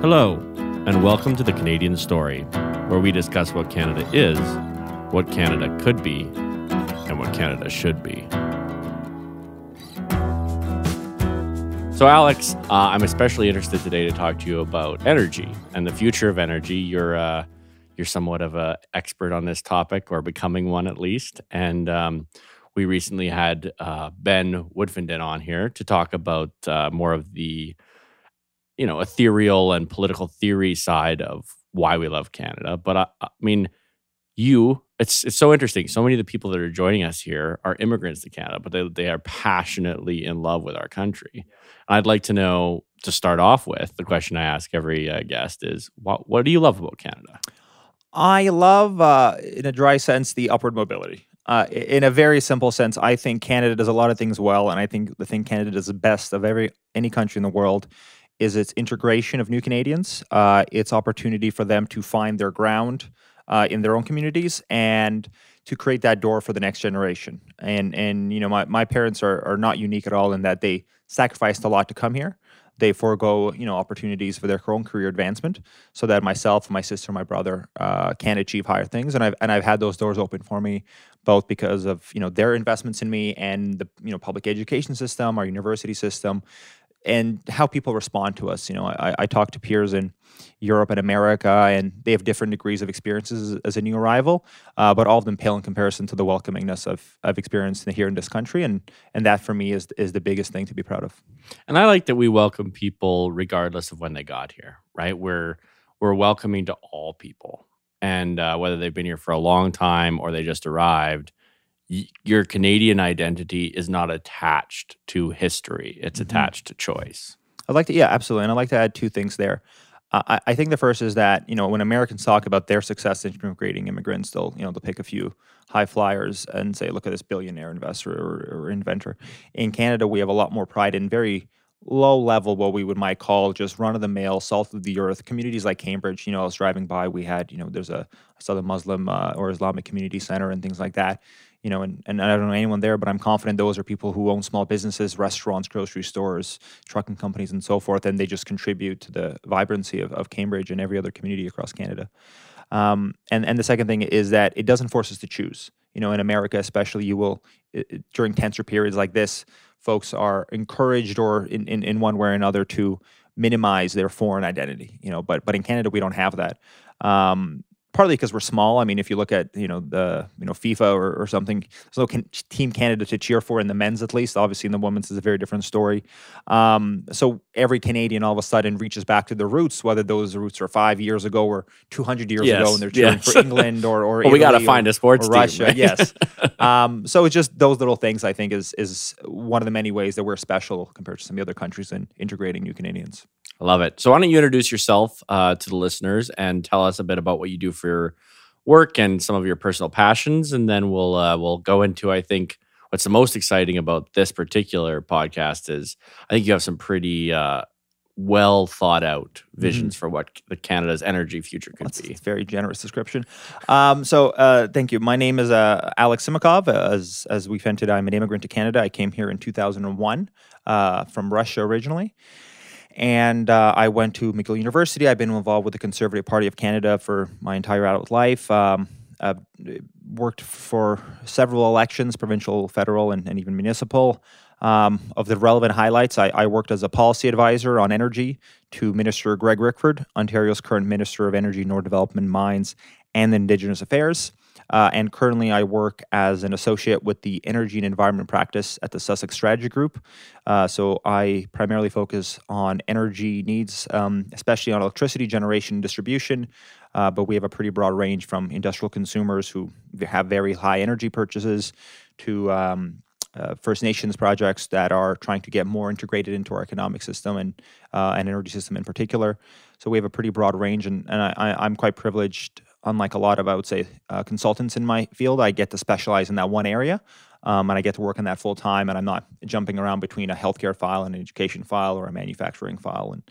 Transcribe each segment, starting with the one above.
Hello, and welcome to the Canadian Story, where we discuss what Canada is, what Canada could be, and what Canada should be. So, Alex, uh, I'm especially interested today to talk to you about energy and the future of energy. You're uh, you're somewhat of an expert on this topic, or becoming one at least. And um, we recently had uh, Ben Woodfinden on here to talk about uh, more of the you know ethereal and political theory side of why we love Canada. But I, I mean, you it's it's so interesting. So many of the people that are joining us here are immigrants to Canada, but they they are passionately in love with our country. I'd like to know to start off with the question I ask every uh, guest is what what do you love about Canada? I love, uh, in a dry sense, the upward mobility. Uh, in a very simple sense, I think Canada does a lot of things well, and I think the thing Canada does the best of every any country in the world is its integration of new Canadians, uh, its opportunity for them to find their ground uh, in their own communities, and to create that door for the next generation. And and you know, my, my parents are are not unique at all in that they sacrificed a lot to come here. They forego you know opportunities for their own career advancement, so that myself, my sister, my brother uh, can achieve higher things. And I've and I've had those doors open for me, both because of you know their investments in me and the you know public education system, our university system, and how people respond to us. You know, I, I talk to peers in Europe and America, and they have different degrees of experiences as a new arrival, uh, but all of them pale in comparison to the welcomingness I've, I've experienced here in this country, and and that for me is is the biggest thing to be proud of. And I like that we welcome people regardless of when they got here, right? We're we're welcoming to all people, and uh, whether they've been here for a long time or they just arrived, your Canadian identity is not attached to history; it's mm-hmm. attached to choice. I'd like to, yeah, absolutely, and I'd like to add two things there. Uh, I, I, think the first is that you know when Americans talk about their success in integrating immigrants, they'll you know they'll pick a few high flyers and say, "Look at this billionaire investor or, or inventor." In Canada, we have a lot more pride in very low level, what we would might call just run of the mill, salt of the earth communities like Cambridge. You know, I was driving by, we had you know there's a I saw the Muslim uh, or Islamic community center and things like that you know, and, and I don't know anyone there, but I'm confident those are people who own small businesses, restaurants, grocery stores, trucking companies, and so forth, and they just contribute to the vibrancy of, of Cambridge and every other community across Canada. Um, and and the second thing is that it doesn't force us to choose. You know, in America, especially, you will it, during tenser periods like this, folks are encouraged, or in, in in one way or another, to minimize their foreign identity. You know, but but in Canada, we don't have that. Um, partly because we're small. I mean, if you look at you know the you know FIFA or, or something, there's no can, Team Canada to cheer for in the men's at least. Obviously, in the women's is a very different story. Um, so every Canadian all of a sudden reaches back to their roots, whether those roots are five years ago or 200 years yes, ago, and they're cheering yes. for England or or well, we got to find a sports team, Russia. Right? yes. Um, so it's just those little things. I think is is one of the many ways that we're special compared to some of the other countries in integrating new Canadians. I love it. So why don't you introduce yourself uh, to the listeners and tell us a bit about what you do for your work and some of your personal passions, and then we'll uh, we'll go into I think what's the most exciting about this particular podcast is I think you have some pretty uh, well thought out visions mm-hmm. for what the Canada's energy future could That's be. Very generous description. Um, so, uh, thank you. My name is uh, Alex Simakov. As as we've hinted, I'm an immigrant to Canada. I came here in 2001 uh, from Russia originally and uh, I went to McGill University. I've been involved with the Conservative Party of Canada for my entire adult life. Um, I've worked for several elections, provincial, federal, and, and even municipal. Um, of the relevant highlights, I, I, worked as a policy advisor on energy to Minister Greg Rickford, Ontario's current Minister of Energy, North Development, Mines, and Indigenous Affairs. Uh, and currently, I work as an associate with the Energy and Environment Practice at the Sussex Strategy Group. Uh, so I primarily focus on energy needs, um, especially on electricity generation and distribution. Uh, but we have a pretty broad range from industrial consumers who have very high energy purchases to um, uh, First Nations projects that are trying to get more integrated into our economic system and uh, and energy system in particular. So we have a pretty broad range, and, and I, am quite privileged unlike a lot of, I would say, uh, consultants in my field, I get to specialize in that one area. Um, and I get to work on that full time, and I'm not jumping around between a healthcare file and an education file or a manufacturing file. And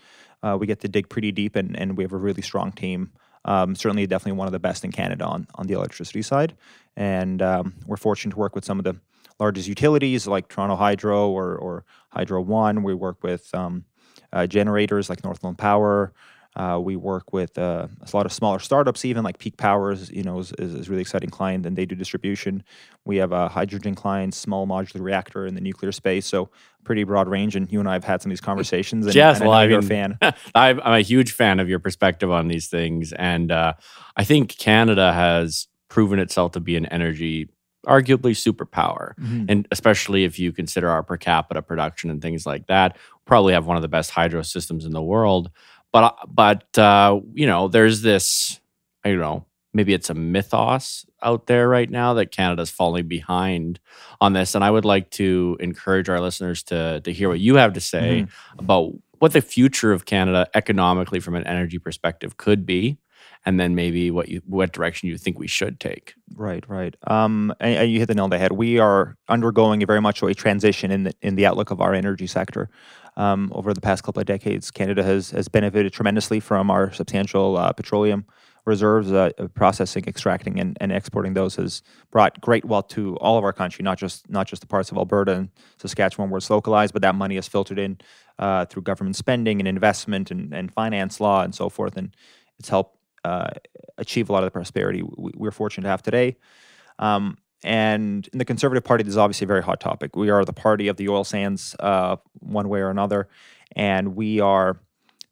uh, we get to dig pretty deep, and, and we have a really strong team. Um, certainly, definitely one of the best in Canada on, on the electricity side. And um, we're fortunate to work with some of the largest utilities like Toronto Hydro or, or Hydro One. We work with um, uh, generators like Northland Power, Uh, we work with uh, a lot of smaller startups, even like Peak Powers, you know, is, is, is a really exciting client, and they do distribution. We have a hydrogen client, small modular reactor in the nuclear space, so pretty broad range. And you and I have had some of these conversations. And, yes, and well, I I know you're mean, a fan. I'm a huge fan of your perspective on these things, and uh, I think Canada has proven itself to be an energy, arguably superpower, Mhm. and especially if you consider our per capita production and things like that, probably have one of the best hydro systems in the world. But uh, but uh, you know, there's this, I don't know, maybe it's a mythos out there right now that Canada's falling behind on this, and I would like to encourage our listeners to to hear what you have to say Mhm. about what the future of Canada economically from an energy perspective could be, and then maybe what you what direction you think we should take. Right, right. Um, and, and you hit the nail on the head. We are undergoing a very much a transition in the in the outlook of our energy sector. Um, over the past couple of decades, Canada has has benefited tremendously from our substantial uh, petroleum reserves. Uh, processing, extracting, and, and exporting those has brought great wealth to all of our country, not just not just the parts of Alberta and Saskatchewan where it's localized, but that money is filtered in uh, through government spending and investment and, and finance law and so forth, and it's helped uh, achieve a lot of the prosperity we, we're fortunate to have today. Um, and in the Conservative Party, this is obviously a very hot topic. We are the party of the oil sands, uh, one way or another, and we are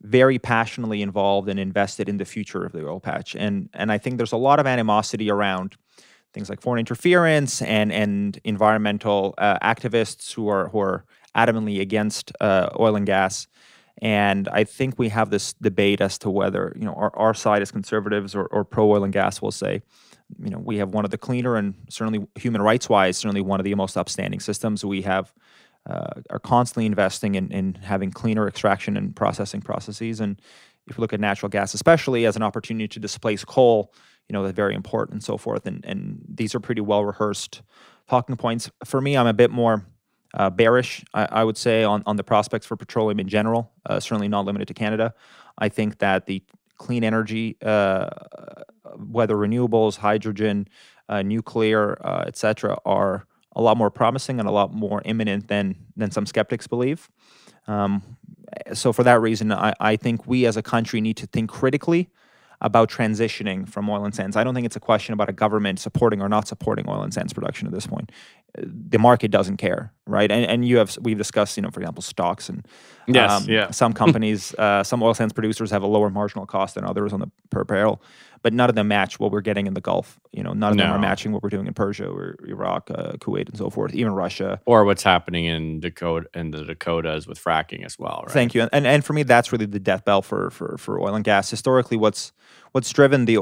very passionately involved and invested in the future of the oil patch. And and I think there's a lot of animosity around things like foreign interference and and environmental uh, activists who are who are adamantly against uh, oil and gas. And I think we have this debate as to whether you know our, our side as conservatives or, or pro oil and gas will say, you know, we have one of the cleaner and certainly human rights wise, certainly one of the most upstanding systems. We have uh, are constantly investing in, in having cleaner extraction and processing processes. And if you look at natural gas, especially as an opportunity to displace coal, you know, that's very important and so forth. And and these are pretty well rehearsed talking points. For me, I'm a bit more uh, bearish, I, I would say, on, on the prospects for petroleum in general, uh, certainly not limited to Canada. I think that the clean energy, uh, whether renewables, hydrogen, uh, nuclear, uh, et cetera, are a lot more promising and a lot more imminent than, than some skeptics believe. Um, so, for that reason, I, I think we as a country need to think critically about transitioning from oil and sands. I don't think it's a question about a government supporting or not supporting oil and sands production at this point. The market doesn't care, right? And and you have we've discussed, you know, for example, stocks and um, Yes, yeah. some companies, uh, some oil sands producers have a lower marginal cost than others on the per barrel, but none of them match what we're getting in the Gulf. You know, none of them are matching what we're doing in Persia or Iraq, uh, Kuwait, and so forth. Even Russia. Or what's happening in Dakota in the Dakotas with fracking as well, right? Thank you. And and for me, that's really the death bell for for for oil and gas. Historically, what's what's driven the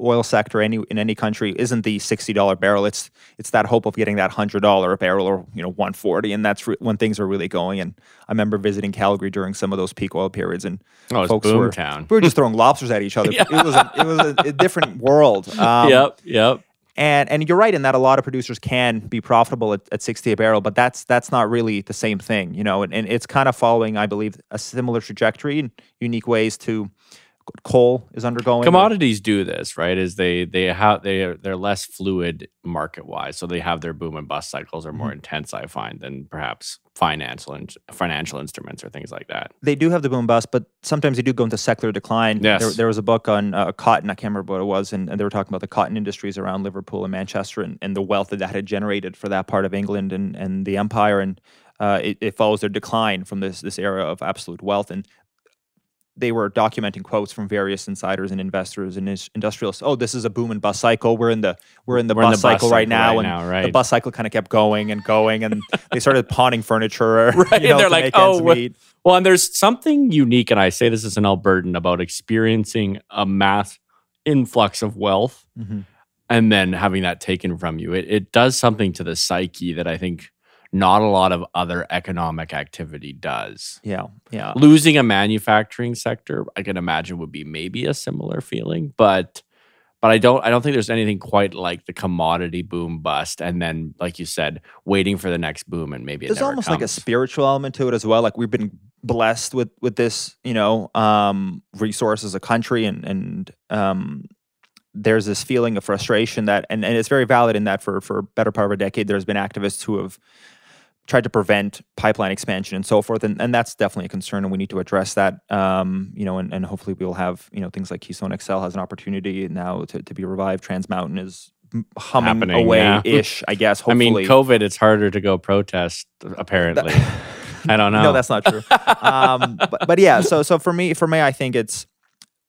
oil sector any in any country isn't the sixty dollar barrel. It's it's that hope of getting that hundred dollar barrel or you know one forty, and that's re- when things are really going. And I remember visiting Calgary during some of those peak oil periods, and Oh, folks were Boomtown. we were just throwing lobsters at each other. It was a, it was a, a different world. Um, yep, yep. and and you're right in that a lot of producers can be profitable at, at 60 a barrel, but that's that's not really the same thing, you know. And, and it's kind of following, I believe, a similar trajectory in unique ways to coal is undergoing. Commodities do this, right? Is they they have they are they're less fluid market wise, so they have their boom and bust cycles are more Mm-hmm. intense. I find than perhaps financial and financial instruments or things like that. They do have the boom bust, but sometimes they do go into secular decline. Yes. There, there was a book on uh, cotton. I can't remember what it was, and, and they were talking about the cotton industries around Liverpool and Manchester and, and the wealth that that had generated for that part of England and, and the empire. And uh, it, it follows their decline from this this era of absolute wealth. And they were documenting quotes from various insiders and investors and industrialists. Oh, this is a boom and bust cycle. We're in the we're in the We're in bust the bust cycle right now, right and now, the bust cycle kind of kept going and going, and they started pawning furniture. Right, you know, they're like, "Oh. Well, and there's something unique, and I say this as an Albertan about experiencing a mass influx of wealth Mhm. and then having that taken from you. It it does something to the psyche that I think not a lot of other economic activity does. Yeah, yeah. Losing a manufacturing sector, I can imagine would be maybe a similar feeling, but but I don't I don't think there's anything quite like the commodity boom bust and then like you said waiting for the next boom and maybe it There's almost like a spiritual element to it as well. Like we've been blessed with with this, you know, um, resource as a country, and and um, there's this feeling of frustration that, and, and it's very valid in that for for a better part of a decade, there's been activists who have tried to prevent pipeline expansion and so forth, and, and that's definitely a concern, and we need to address that. Um, you know, and, and hopefully we'll have you know things like Keystone XL has an opportunity now to, to be revived. Trans Mountain is humming away yeah. ish, I guess. I Hopefully, mean, COVID, it's harder to go protest, apparently. I don't know. No, that's not true. um, but, but yeah, so so for me, for me, I think it's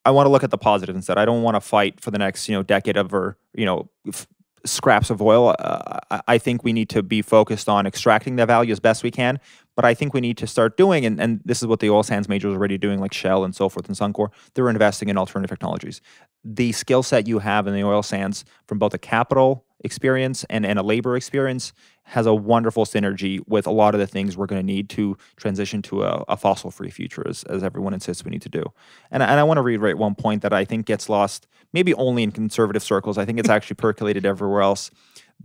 I want to look at the positive instead. I don't want to fight for the next you know decade of or you know f- scraps of oil. Uh, I- think we need to be focused on extracting the value as best we can. But I think we need to start doing, and, and this is what the oil sands majors are already doing, like Shell and so forth and Suncor. They're investing in alternative technologies. The skill set you have in the oil sands from both a capital experience and, and a labor experience has a wonderful synergy with a lot of the things we're going to need to transition to a, a fossil free future, as, as everyone insists we need to do. And, and I want to reiterate one point that I think gets lost, maybe only in conservative circles. I think it's actually percolated everywhere else.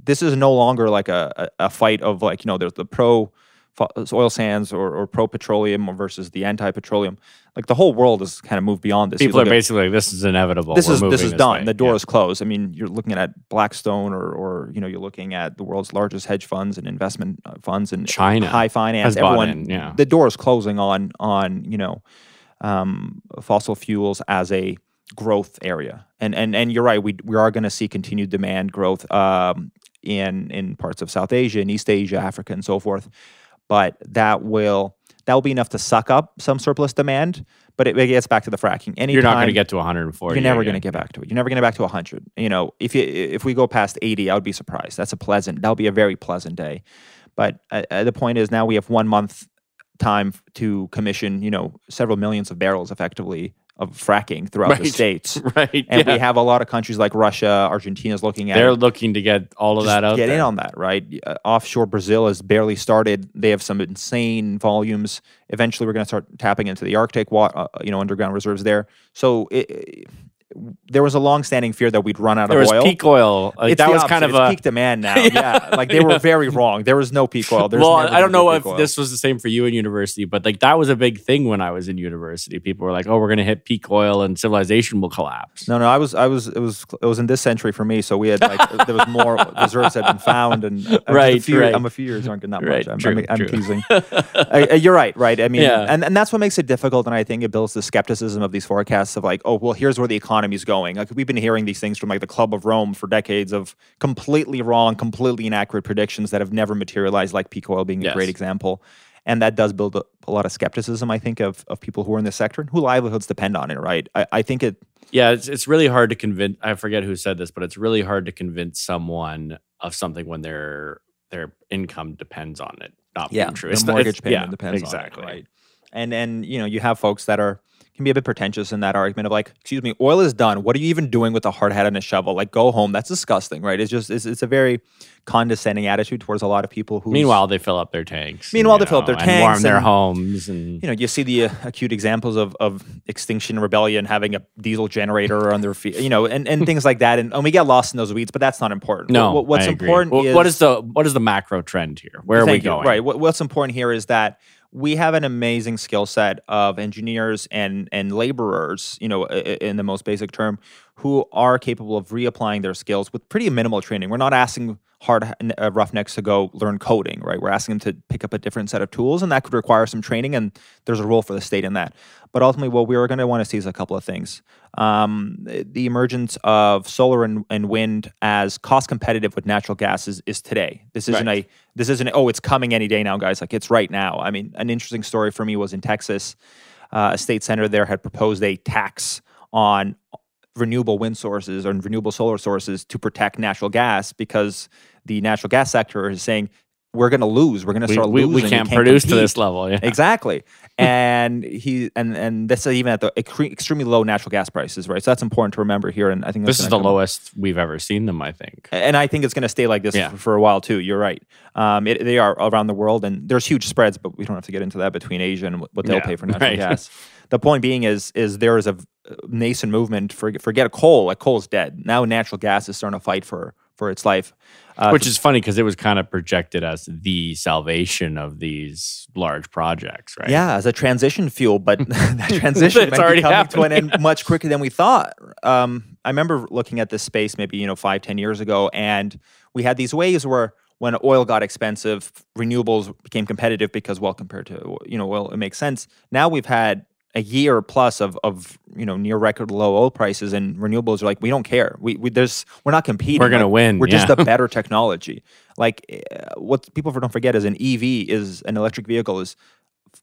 This is no longer like a, a, a fight of like, you know, there's the pro oil sands or, or pro petroleum versus the anti petroleum. Like the whole world has kind of moved beyond this. People are look at- basically like, this is inevitable. this We're is this is done. way." The door Yeah. is closed. I mean, you're looking at Blackstone, or or you know, you're looking at the world's largest hedge funds and investment uh, funds and China high finance. Everyone, in, yeah. the door is closing on on you know, um, fossil fuels as a growth area. And and and you're right. We we are going to see continued demand growth um, in in parts of South Asia and East Asia, Africa, and so forth. But that will that will be enough to suck up some surplus demand. But it, it gets back to the fracking. Anytime, You're not going to get to 140. you're never going to get back to it. You're never going to get back to 100. You know, if you if we go past 80, I would be surprised. That's a pleasant. That'll be a very pleasant day. But uh, uh, the point is, now we have one month time to commission. You know, several millions of barrels effectively of fracking throughout the states. Right. And yeah. we have a lot of countries like Russia, Argentina's looking at They're it. looking to get all of Just that out get there. in on that, right? Uh, offshore Brazil has barely started. They have some insane volumes. Eventually, we're going to start tapping into the Arctic, uh, you know, underground reserves there. So it- there was a long-standing fear that we'd run out there of was oil. peak oil. Like, that the was opposite. kind of It's a peak demand now. Yeah, yeah, like they were very wrong. There was no peak oil. There's well, I don't know if oil. this was the same for you in university, but like that was a big thing when I was in university. People were like, "Oh, we're going to hit peak oil and civilization will collapse." No, no, I was, I was, it was, it was in this century for me. So we had like there was more reserves had been found, and I'm just a Right, few, right. I'm a few years younger, not Right, much. I'm, true, I'm, I'm teasing. Uh, you're right, right. I mean, Yeah. and, and that's what makes it difficult. And I think it builds the skepticism of these forecasts of like, oh, well, here's where the economy's going. Like we've been hearing these things from like the Club of Rome for decades of completely wrong, completely inaccurate predictions that have never materialized. Like peak oil being a Yes. great example. And that does build a, a lot of skepticism, I think, of, of people who are in this sector and who livelihoods depend on it, right? I, I think it, Yeah, it's it's really hard to convince. I forget who said this, but it's really hard to convince someone of something when their their income depends on it not yeah, being true. the It's not- mortgage payment yeah, depends exactly. on it, right? And and you know you have folks that are can be a bit pretentious in that argument of like, excuse me, oil is done. What are you even doing with a hard hat and a shovel? Like, go home. That's disgusting, right? It's just it's, it's a very condescending attitude towards a lot of people who. Meanwhile, they fill up their tanks. Meanwhile, they fill up their know, and warm tanks their homes, and you know, you see the uh, acute examples of, of Extinction Rebellion having a diesel generator on their feet, you know, and, and things like that. And, and we get lost in those weeds, but that's not important. no, What- what's important Well, is what is the what is the macro trend here? Where are we Thank you. going? Right. What, what's important here is that we have an amazing skill set of engineers and and laborers, you know, in the most basic term, who are capable of reapplying their skills with pretty minimal training. We're not asking hard uh, roughnecks to go learn coding, right? We're asking them to pick up a different set of tools, and that could require some training. And there's a role for the state in that. But ultimately, what we are going to want to see is a couple of things: um, the emergence of solar and, and wind as cost competitive with natural gas is, is today. This isn't Right. a this isn't oh it's coming any day now guys. Like it's right now. I mean an interesting story for me was in texas uh, a state senator there had proposed a tax on renewable wind sources or renewable solar sources to protect natural gas because the natural gas sector is saying we're going to lose we're going to start we, losing we can't, produce to this level. Yeah. exactly and he and and this is even at the extremely low natural gas prices right so that's important to remember here and i think This is the lowest we've ever seen them. I think. and I think it's going to stay like this Yeah. for, for a while too. You're right. Um, it, they are around the world, and there's huge spreads, but we don't have to get into that between Asia and what what they'll Yeah, pay for natural right. gas. The point being is is there is a nascent movement. For, forget coal. Like coal's dead. Now natural gas is starting to fight for for its life. Uh, Which is funny because it was kind of projected as the salvation of these large projects, right? Yeah, as a transition fuel, but that transition It's already coming to an end much quicker than we thought. Um, I remember looking at this space maybe you know five, ten years ago, and we had these waves where when oil got expensive, renewables became competitive because, well, compared to you know oil, it makes sense. Now we've had a year plus of of you know near record low oil prices, and renewables are like we don't care. We, we there's we're not competing. We're gonna Like, win, We're just yeah. the better technology. Like uh, what people don't forget is an EV is an electric vehicle is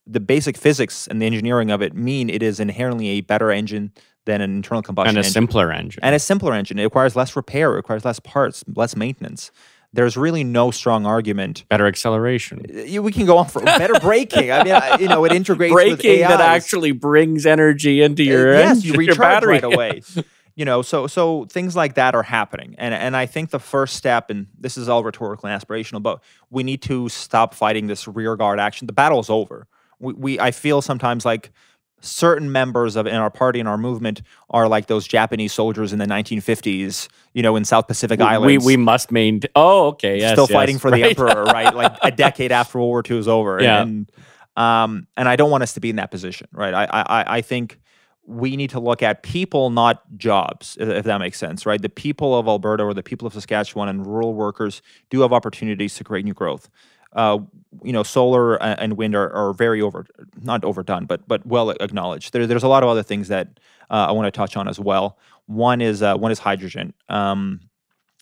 the basic physics and the engineering of it mean it is inherently a better engine than an internal combustion and a engine simpler engine. and a simpler engine. It requires less repair, it requires less parts, less maintenance. There's really no strong argument. better acceleration. We can go on for better braking. I mean, I- you know, it integrates Braking that actually brings energy into Uh, your yes, engine, you your recharge battery. right away. you know, so so things like that are happening, and and I think the first step, and this is all rhetorical and aspirational, but we need to stop fighting this rear guard action. The battle is over. We, we I feel sometimes like certain members of in our party and our movement are like those Japanese soldiers in the 1950s, you know, in South Pacific We Islands. we must maintain. Oh, okay. Yes, still yes, fighting for the emperor, right? Like a decade after World War II is over. Yeah. And um, and I don't want us to be in that position, right? I I I- I think we need to look at people, not jobs, if if that makes sense, right? The people of Alberta or the people of Saskatchewan and rural workers do have opportunities to create new growth. Uh, you know, solar and wind are, are very over, not overdone, but but well acknowledged. There, there's a lot of other things that uh, I want to touch on as well. One is uh, one is hydrogen. Um,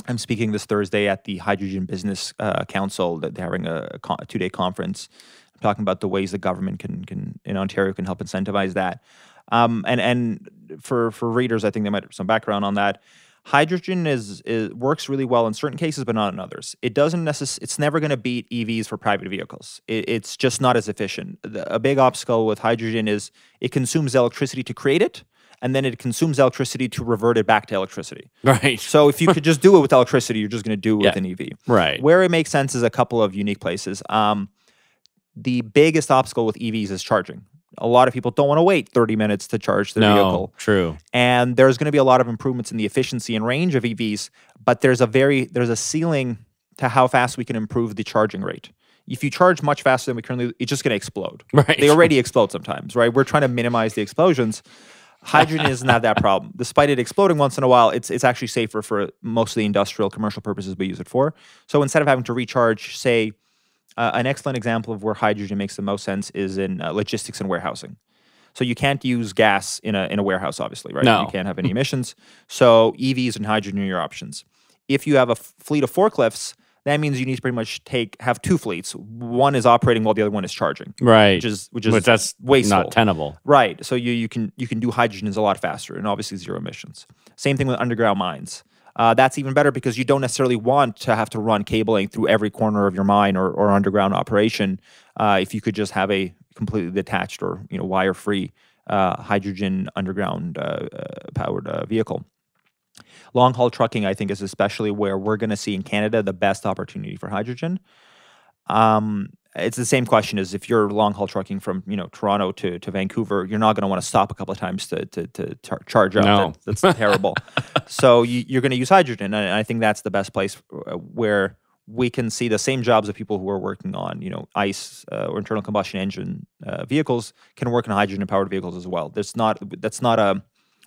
I'm speaking this Thursday at the Hydrogen Business uh, Council. That they're having a, a two-day conference. I'm talking about the ways the government can can in Ontario can help incentivize that. Um, and and for for readers, I think they might have some background on that. Hydrogen is, is works really well in certain cases, but not in others. It doesn't necess- It's never going to beat EVs for private vehicles. It, it's just not as efficient. The, a big obstacle with hydrogen is it consumes electricity to create it, and then it consumes electricity to revert it back to electricity. Right. So if you could just do it with electricity, you're just going to do it with an EV. Right. Where it makes sense is a couple of unique places. Um, the biggest obstacle with EVs is charging. A lot of people don't want to wait 30 minutes to charge their no. vehicle. True. And there's going to be a lot of improvements in the efficiency and range of EVs, but there's a very there's a ceiling to how fast we can improve the charging rate. If you charge much faster than we currently, it's just going to explode. Right. They already explode sometimes, right? We're trying to minimize the explosions. Hydrogen isn't have that problem. Despite it exploding once in a while, it's it's actually safer for most of the industrial commercial purposes we use it for. So instead of having to recharge, say, uh, an excellent example of where hydrogen makes the most sense is in uh, logistics and warehousing. So you can't use gas in a in a warehouse, obviously, right? No. You can't have any emissions. So EVs and hydrogen are your options. If you have a f- fleet of forklifts, that means you need to pretty much take have two fleets. One is operating while the other one is charging, Right. which is which is But that's wasteful. not tenable. Right. So you you can you can do hydrogen is a lot faster and obviously zero emissions. Same thing with underground mines. Uh, that's even better because you don't necessarily want to have to run cabling through every corner of your mine or, or underground operation. Uh, if you could just have a completely detached or you know wire free uh, hydrogen underground uh, uh, powered uh, vehicle. Long haul trucking, I think, is especially where we're going to see in Canada the best opportunity for hydrogen. Um, it's the same question as if you're long haul trucking from you know Toronto to, to Vancouver, you're not going to want to stop a couple of times to to, to char- charge up. No. That- that's terrible. so you, you're going to use hydrogen, and I think that's the best place uh, where we can see the same jobs of people who are working on you know ICE uh, or internal combustion engine uh, vehicles can work in hydrogen powered vehicles as well. There's not that's not a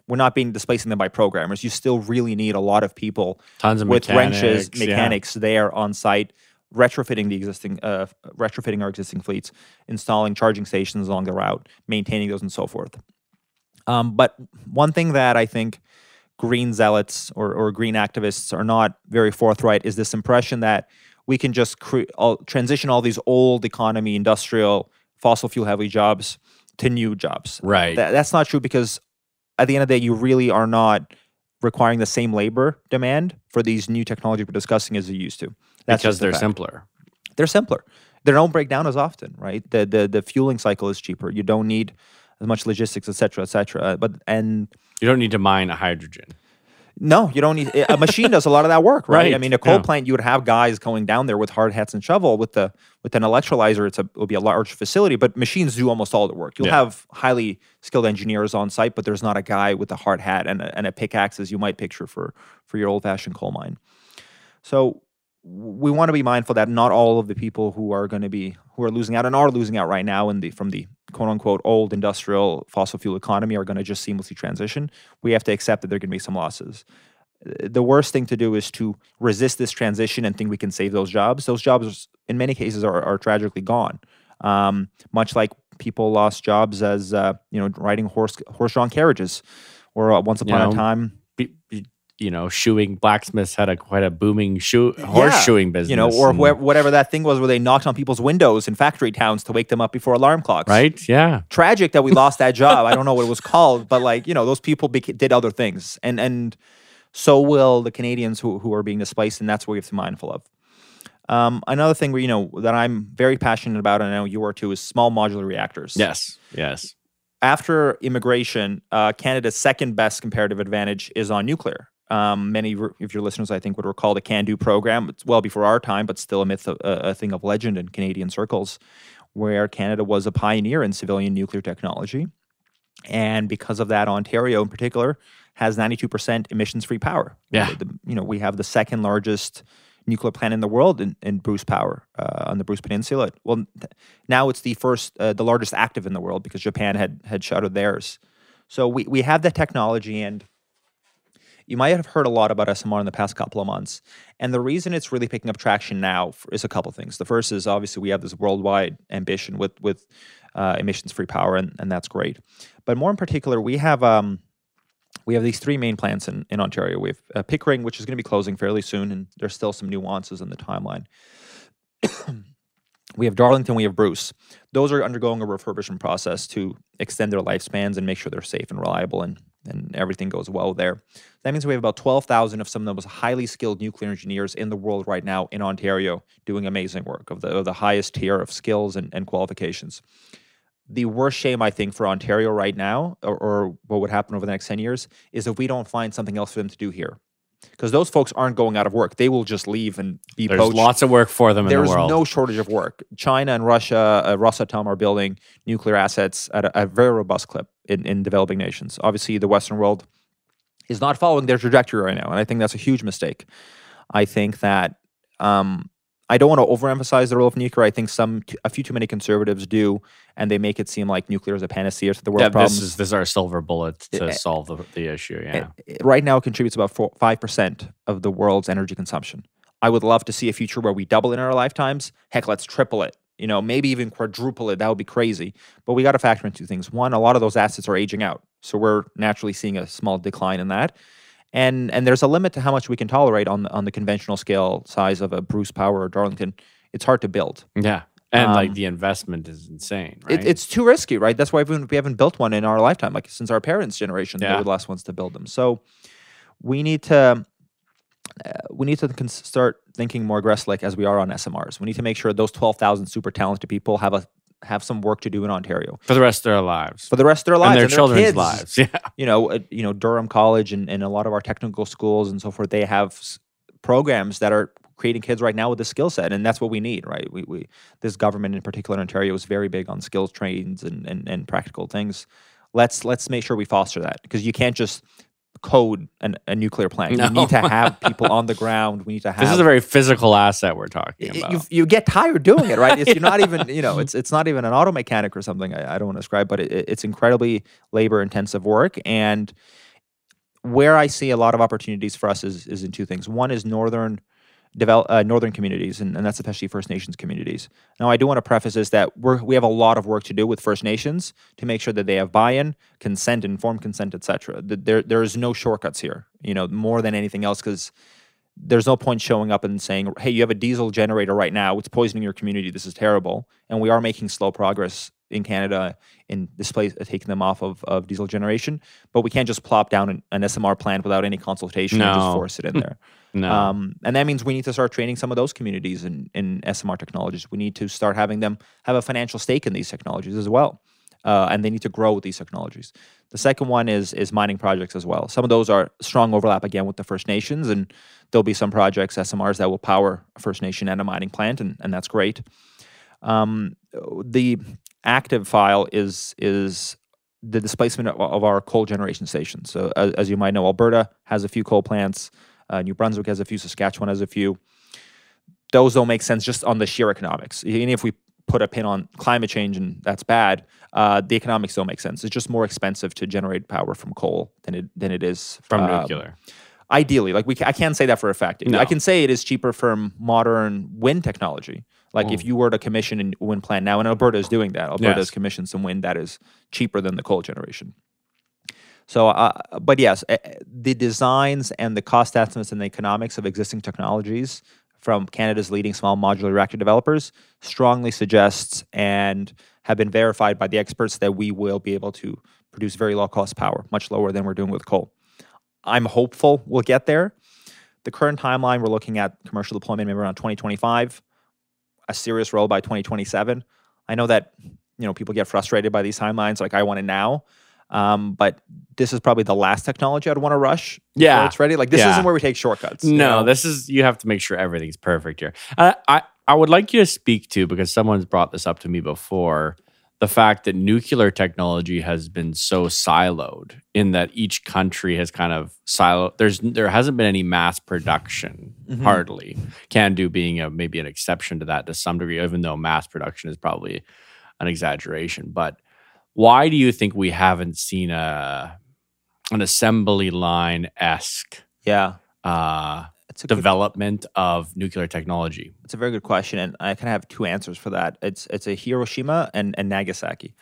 we're not being displacing them by programmers. You still really need a lot of people Tons of with wrenches, mechanics, yeah. mechanics there on site, retrofitting the existing, uh, retrofitting our existing fleets, installing charging stations along the route, maintaining those, and so forth. Um, but one thing that I think green zealots or, or green activists are not very forthright is this impression that we can just cre- all, transition all these old economy, industrial, fossil fuel heavy jobs to new jobs. Right. That, that's not true because at the end of the day, you really are not requiring the same labor demand for these new technologies we're discussing as you used to. That's because they're fact. simpler. They're simpler. They don't break down as often, right? The the the fueling cycle is cheaper. You don't need as much logistics, et cetera, et cetera. But and You don't need to mine a hydrogen. no, you don't need a machine does a lot of that work, right? I mean, a coal yeah. plant, you would have guys going down there with hard hats and shovel. With the with an electrolyzer, it's a it'll be a large facility, but machines do almost all the work. You'll Yeah. have highly skilled engineers on site, but there's not a guy with a hard hat and a, and a pickaxe as you might picture for for your old fashioned coal mine. So we want to be mindful that not all of the people who are going to be who are losing out and are losing out right now in the from the quote unquote old industrial fossil fuel economy are going to just seamlessly transition. We have to accept that there are going to be some losses the worst thing to do is to resist this transition and think we can save those jobs. Those jobs, in many cases, are, are tragically gone. Um, much like people lost jobs as uh, you know riding horse horse-drawn carriages, or uh, once upon You know, a time, Be- be- you know, shoeing blacksmiths had a quite a booming shoe horse Yeah, shoeing business. you know, or and- where, whatever that thing was where they knocked on people's windows in factory towns to wake them up before alarm clocks. right? Yeah. Tragic that we lost that job. I don't know what it was called, but like you know, those people bec- did other things, and and so will the Canadians who who are being displaced, and that's what we have to be mindful of. Um, another thing where you know that I'm very passionate about, and I know you are too, is small modular reactors. Yes. Yes. after immigration, uh, Canada's second best comparative advantage is on nuclear. Um, many of your- listeners, I think, would recall the CANDU program. It's well before our time, but still a myth, a, a thing of legend in Canadian circles, where Canada was a pioneer in civilian nuclear technology. And because of that, Ontario in particular has 92% emissions free power. Yeah. The- you know, we have the second largest nuclear plant in the world in, in Bruce Power uh, on the Bruce Peninsula. Well, th- now it's the first, uh, the largest active in the world because Japan had had shuttered theirs. So we, we have that technology, and you might have heard a lot about SMR in the past couple of months. And the reason it's really picking up traction now is a couple of things. The first is obviously we have this worldwide ambition with with uh, emissions free power, and, and that's great. But more in particular, we have um, we have these three main plants in, in Ontario. We have uh, Pickering, which is going to be closing fairly soon, and there's still some nuances in the timeline. we have Darlington, we have Bruce. Those are undergoing a refurbishment process to extend their lifespans and make sure they're safe and reliable and, and everything goes well there. That means we have about 12,000 of some of the most highly skilled nuclear engineers in the world right now in Ontario doing amazing work of the, of the highest tier of skills and, and qualifications the worst shame I think for Ontario right now, or, or what would happen over the next ten years, is if we don't find something else for them to do here, because those folks aren't going out of work; they will just leave and be There's poached. lots of work for them in There's the world. no shortage of work. China and Russia, uh, Rosatom are building nuclear assets at a, a very robust clip in, in developing nations. Obviously, the Western world is not following their trajectory right now, and I think that's a huge mistake. I think that um, I don't want to overemphasize the role of nuclear. I think some, a few too many conservatives do, and they make it seem like nuclear is a panacea to the world's yeah, problems. this is this is our silver bullet to Eh, solve the, the issue. Yeah. It- right now, it contributes about four, 5% of the world's energy consumption. I would love to see a future where we double in our lifetimes. Heck, let's triple it. You know, maybe even quadruple it. That would be crazy. But we got to factor in two things. One, a lot of those assets are aging out. So we're naturally seeing a small decline in that. And and there's a limit to how much we can tolerate on on the conventional scale size of a Bruce Power or Darlington. It's hard to build. yeah. And like um, the investment is insane, right? It, it's too risky, right? That's why we haven't, we haven't built one in our lifetime. Like since our parents' generation, they were the last ones to build them. So we need to uh, we need to cons- start thinking more aggressive, like as we are on SMRs. We need to make sure those twelve thousand super talented people have a have some work to do in Ontario for the rest of their lives. for the rest of their lives and their children's kids. lives. Yeah. You know, uh, you know Durham College and, and a lot of our technical schools and so forth. They have s- programs that are creating kids right now with the skill set, and that's what we need, right? We, we this government in particular in Ontario is very big on skills trains and, and and practical things. Let's let's make sure we foster that because you can't just code an, a nuclear plant. You No. need to have people on the ground. We need to have. This is a very physical asset we're talking about. you, you get tired doing it, right? It's, You're not even, you know, it's it's not even an auto mechanic or something. I, I don't want to describe, but it, it's incredibly labor intensive work. And where I see a lot of opportunities for us is is in two things. One is northern develop uh, northern communities, and, and that's especially First Nations communities. Now, I do want to preface this that we're we have a lot of work to do with First Nations to make sure that they have buy-in, consent, informed consent, etc. There there is no shortcuts here. You know, more than anything else, because there's no point showing up and saying, "Hey, you have a diesel generator right now. It's poisoning your community. This is terrible." And we are making slow progress in Canada in this place, uh, taking them off of, of diesel generation. But we can't just plop down an, an SMR plant without any consultation and just force it in there. no. Um, and that means we need to start training some of those communities in, in SMR technologies. We need to start having them have a financial stake in these technologies as well. Uh, and they need to grow with these technologies. The second one is is mining projects as well. Some of those are strong overlap again with the First Nations, and there'll be some projects SMRs that will power a First Nation and a mining plant, and, and that's great. Um, the active file is is the displacement of, of our coal generation stations. So as, as you might know, Alberta has a few coal plants. Uh, New Brunswick has a few. Saskatchewan has a few. Those don't make sense just on the sheer economics. Even if we put a pin on climate change and that's bad, uh, the economics don't make sense. It's just more expensive to generate power from coal than it than it is from uh, nuclear. Ideally, like we, I can't say that for a fact. No. I can say it is cheaper from modern wind technology. Like if Mm. you were to commission a wind plant now, and Alberta is doing that. Alberta has Yes. commissioned some wind that is cheaper than the coal generation. So, uh, but yes, eh, eh, the designs and the cost estimates and the economics of existing technologies from Canada's leading small modular reactor developers strongly suggests and have been verified by the experts that we will be able to produce very low cost power, much lower than we're doing with coal. I'm hopeful we'll get there. The current timeline, we're looking at commercial deployment maybe around 2025, a serious role by 2027. I know that you know people get frustrated by these timelines, like I want it now. Um, but this is probably the last technology I'd want to rush. Yeah. it's ready. Like this Yeah. isn't where we take shortcuts. you No, know? this is you have to make sure everything's perfect here. I, I I would like you to speak to because someone's brought this up to me before the fact that nuclear technology has been so siloed in that each country has kind of siloed. There's there hasn't been any mass production Mhm. hardly. CANDU being a maybe an exception to that to some degree, even though mass production is probably an exaggeration. But why do you think we haven't seen a an assembly line esque yeah. uh, A good development of nuclear technology. It's a very good question, and I kind of have two answers for that. It's it's a Hiroshima and, and Nagasaki.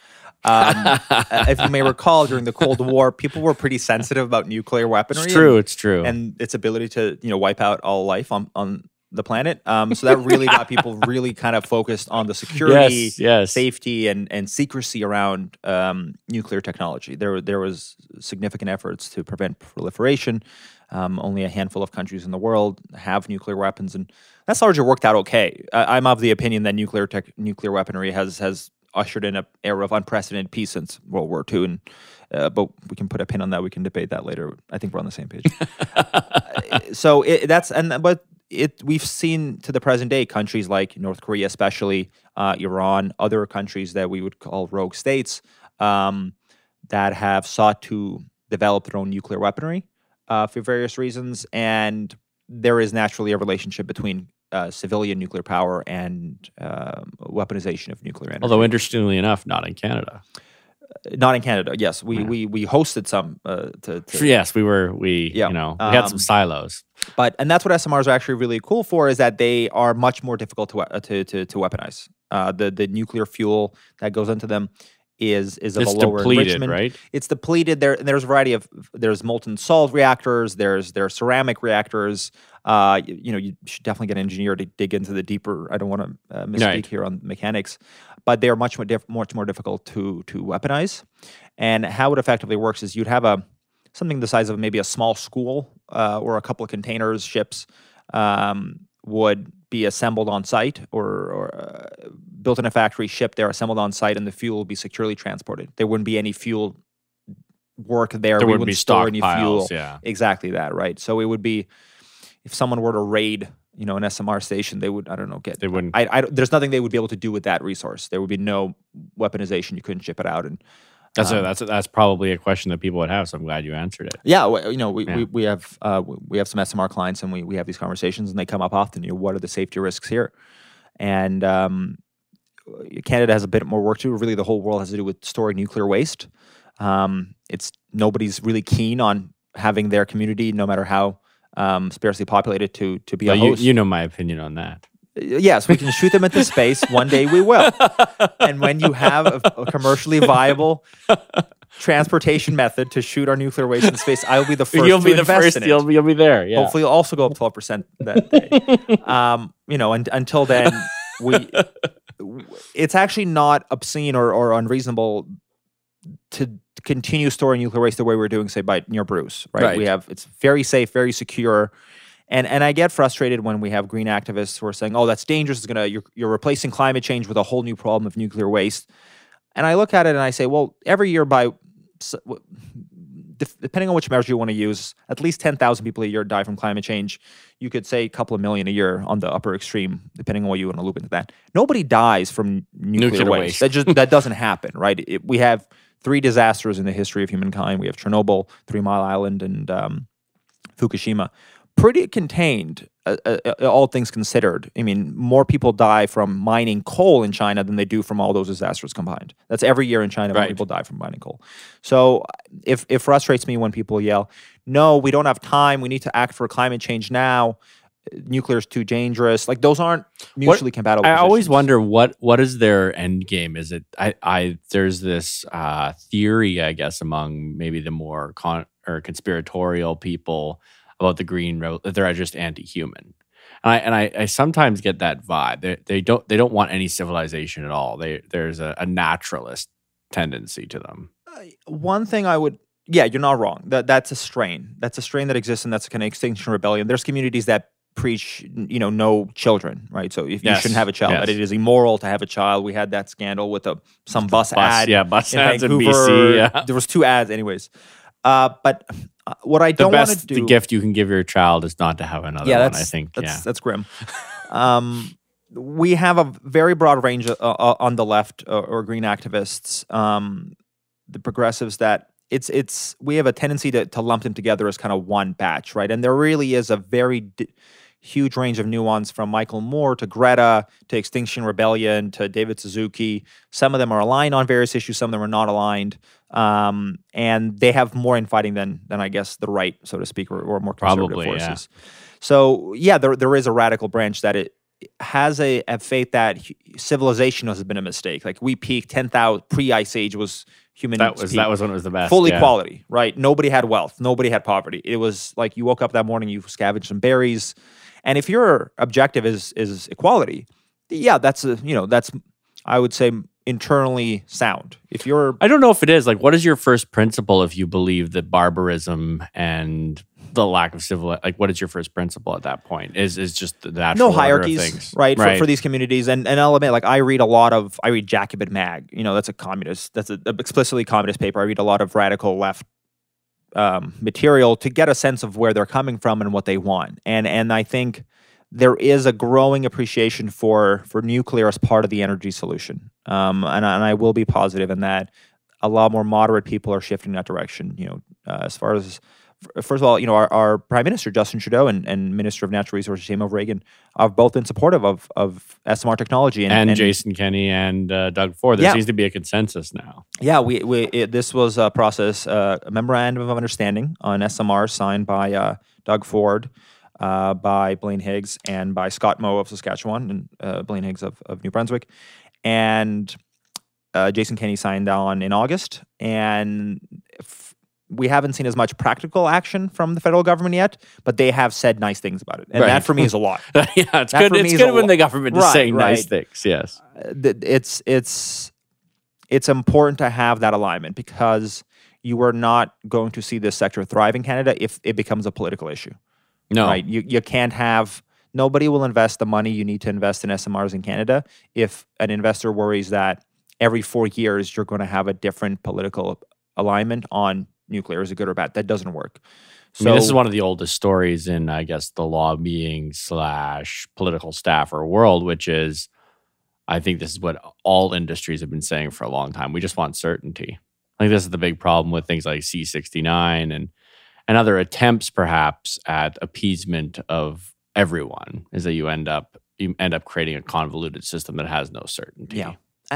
Um, if you may recall, during the Cold War, people were pretty sensitive about nuclear weaponry. it's true. It's true. and, and its ability to you know wipe out all life on on the planet. Um, so that really got people really kind of focused on the security, yes, yes. safety, and and secrecy around um, nuclear technology. There there was significant efforts to prevent proliferation. Um, only a handful of countries in the world have nuclear weapons, and that's largely worked out okay. I, I'm of the opinion that nuclear tech, nuclear weaponry has has ushered in an era of unprecedented peace since World War II, and uh, but we can put a pin on that. We can debate that later. I think we're on the same page. so it, that's and but it we've seen to the present day countries like North Korea, especially uh, Iran, other countries that we would call rogue states um, that have sought to develop their own nuclear weaponry uh, for various reasons, and there is naturally a relationship between uh, civilian nuclear power and um, weaponization of nuclear energy. Although interestingly enough, not in Canada. not in Canada, yes, we Yeah. we we hosted some uh, to, to yes, we were. We Yeah, you know we had um, some silos. But and that's what SMRs are actually really cool for is that they are much more difficult to uh, to to, to weaponize. Uh, the the nuclear fuel that goes into them is is of It's a lower depleted, enrichment. right? It's depleted. There there's a variety of there's molten salt reactors. There's there's ceramic reactors. Uh, you, you know you should definitely get an engineer to dig into the deeper. I don't want to uh, misspeak Right. here on mechanics, but they are much more diff- much more difficult to to weaponize. And how it effectively works is you'd have a something the size of maybe a small school uh, or a couple of containers, ships, um, would be assembled on site or, or uh, built in a factory, shipped there, assembled on site, and the fuel will be securely transported. There wouldn't be any fuel work there. There we wouldn't be store any fuel. Yeah. Exactly that, right? So it would be if someone were to raid, you know, an SMR station, they would, I don't know, get. They wouldn't. I, I, there's nothing they would be able to do with that resource. There would be no weaponization. You couldn't ship it out, and That's a, um, that's a, that's probably a question that people would have. So I'm glad you answered it. Yeah, you know, we, Yeah. we, we have uh, we have some SMR clients, and we, we have these conversations, and they come up often. You know, what are the safety risks here? And um, Canada has a bit more work to do. Really, the whole world has to do with storing nuclear waste. Um, it's nobody's really keen on having their community, no matter how um, sparsely populated, to to be a you, host. you know my opinion on that. Yes, we can shoot them into space. One day we will. And when you have a, a commercially viable transportation method to shoot our nuclear waste in space, I will be the 1st you'll to be the first. You'll, be- you'll be there. Yeah. Hopefully, you'll also go up twelve percent that day. um, you know, and until then, we it's actually not obscene or, or unreasonable to continue storing nuclear waste the way we're doing, say, by near Bruce. Right? We have it's very safe, very secure. And, and I get frustrated when we have green activists who are saying, "Oh, that's dangerous. It's gonna you're, you're replacing climate change with a whole new problem of nuclear waste." And I look at it and I say, "Well, every year by s- w- def- depending on which measure you want to use, at least 10,000 people a year die from climate change. You could say a couple of million a year on the upper extreme, depending on what you want to loop into that. Nobody dies from nuclear, Nuclear waste. waste. That just that doesn't happen, right? It, we have three disasters in the history of humankind. We have Chernobyl, Three Mile Island, and um, Fukushima. Pretty contained, uh, uh, uh, all things considered. I mean, more people die from mining coal in China than they do from all those disasters combined. That's every year in China Right. people die from mining coal. So if it frustrates me when people yell, "No, we don't have time. We need to act for climate change now. Nuclear is too dangerous." Like those aren't mutually compatible. I always wonder what what is their end game? Is it I I there's this uh, theory I guess among maybe the more con or conspiratorial people about the green road that they're just anti-human. And I and I, I sometimes get that vibe. They they don't they don't want any civilization at all. They there's a, a naturalist tendency to them. one thing I would, yeah, you're not wrong. That that's a strain. That's a strain that exists, and that's a kind of extinction rebellion. There's communities that preach, you know, no children, right? So if you shouldn't have a child, that yes. it is immoral to have a child. We had that scandal with a some bus, Bus, ad. yeah, bus ads in BC. Yeah. There was two ads, anyways. Uh, but uh, what I don't want to do, the gift you can give your child is not to have another yeah, one. I think. that's yeah. that's grim. um, we have a very broad range uh, uh, on the left uh, or green activists, um, the progressives that it's it's we have a tendency to to lump them together as kind of one batch, right? And there really is a very d- huge range of nuance from Michael Moore to Greta to Extinction Rebellion to David Suzuki. Some of them are aligned on various issues, some of them are not aligned, um, and they have more infighting than than I guess the right, so to speak, or, or more conservative Probably, yeah. forces. So yeah, there there is a radical branch that it has a, a faith that civilization has been a mistake. Like we peaked ten thousand pre Ice Age was human. that was that was when it was the best. full yeah. equality, right? Nobody had wealth, nobody had poverty. It was like you woke up that morning, you scavenged some berries, and if your objective is is equality, yeah, that's a you know that's I would say internally sound. If you're I don't know if it is. Like, what is your first principle if you believe that barbarism and the lack of civil, like, what is your first principle at that point? Is is just the natural no hierarchies, things, right? For, for these communities, and and I'll admit, like I read a lot of I read Jacobin Mag. You know, that's a communist. That's a, a explicitly communist paper. I read a lot of radical left um, material to get a sense of where they're coming from and what they want. And and I think there is a growing appreciation for for nuclear as part of the energy solution. Um, and I- and I will be positive in that a lot more moderate people are shifting that direction. You know, uh, as far as first of all, you know, our, our Prime Minister Justin Trudeau and, and Minister of Natural Resources Seamus O'Regan have both been supportive of of SMR technology and, Jason Kenney and uh, Doug Ford. There Yeah. seems to be a consensus now. Yeah, we, we it, this was a process, uh, a memorandum of understanding on SMR signed by uh, Doug Ford, uh, by Blaine Higgs, and by Scott Moe of Saskatchewan and uh, Blaine Higgs of, of New Brunswick, and uh, Jason Kenney signed on in August, and. F- we haven't seen as much practical action from the federal government yet, but they have said nice things about it, and Right. that for me is a lot. yeah, it's That good. It's good when the government is Right, saying nice things. Yes. th- it's it's it's important to have that alignment because you are not going to see this sector thrive in Canada if it becomes a political issue. No. Right? You you can't have nobody will invest the money you need to invest in SMRs in Canada if an investor worries that every 4 years you're going to have a different political alignment on nuclear is it good or bad. That doesn't work. I mean, this is one of the oldest stories in, I guess, the lobbying slash political staffer world, which is, I think this is what all industries have been saying for a long time. We just want certainty. I think this is the big problem with things like C69 and and other attempts, perhaps, at appeasement of everyone, is that you end up you end up creating a convoluted system that has no certainty. Yeah.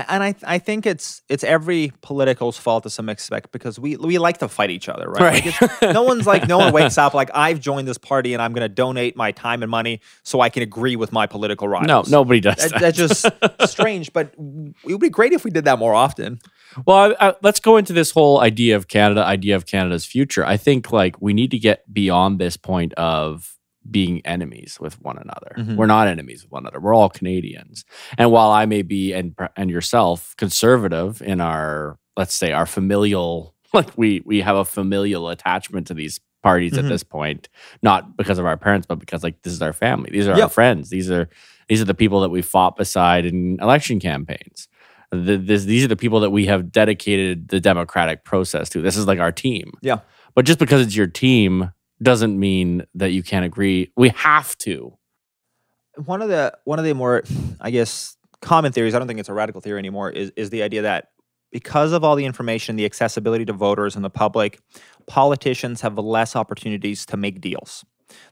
And I, I think it's it's every political's fault to some extent because we we like to fight each other, right? Right. Like no one's like no one wakes up like I've joined this party and I'm going to donate my time and money so I can agree with my political right No, nobody does that, that. that's just strange. But it would be great if we did that more often. Well, I, I, let's go into this whole idea of Canada, idea of Canada's future. I think like we need to get beyond this point of being enemies with one another. Mhm. We're not enemies with one another. We're all Canadians. And while I may be and and yourself conservative in our let's say our familial like we we have a familial attachment to these parties Mhm. at this point, not because of our parents, but because like this is our family. These are our friends. These are these are the people that we fought beside in election campaigns. The, this, these are the people that we have dedicated the democratic process to. This is like our team. Yeah. But just because it's your team doesn't mean that you can't agree. We have to. One of the one of the more I guess common theories. I don't think it's a radical theory anymore. Is is the idea that because of all the information, the accessibility to voters and the public, politicians have less opportunities to make deals.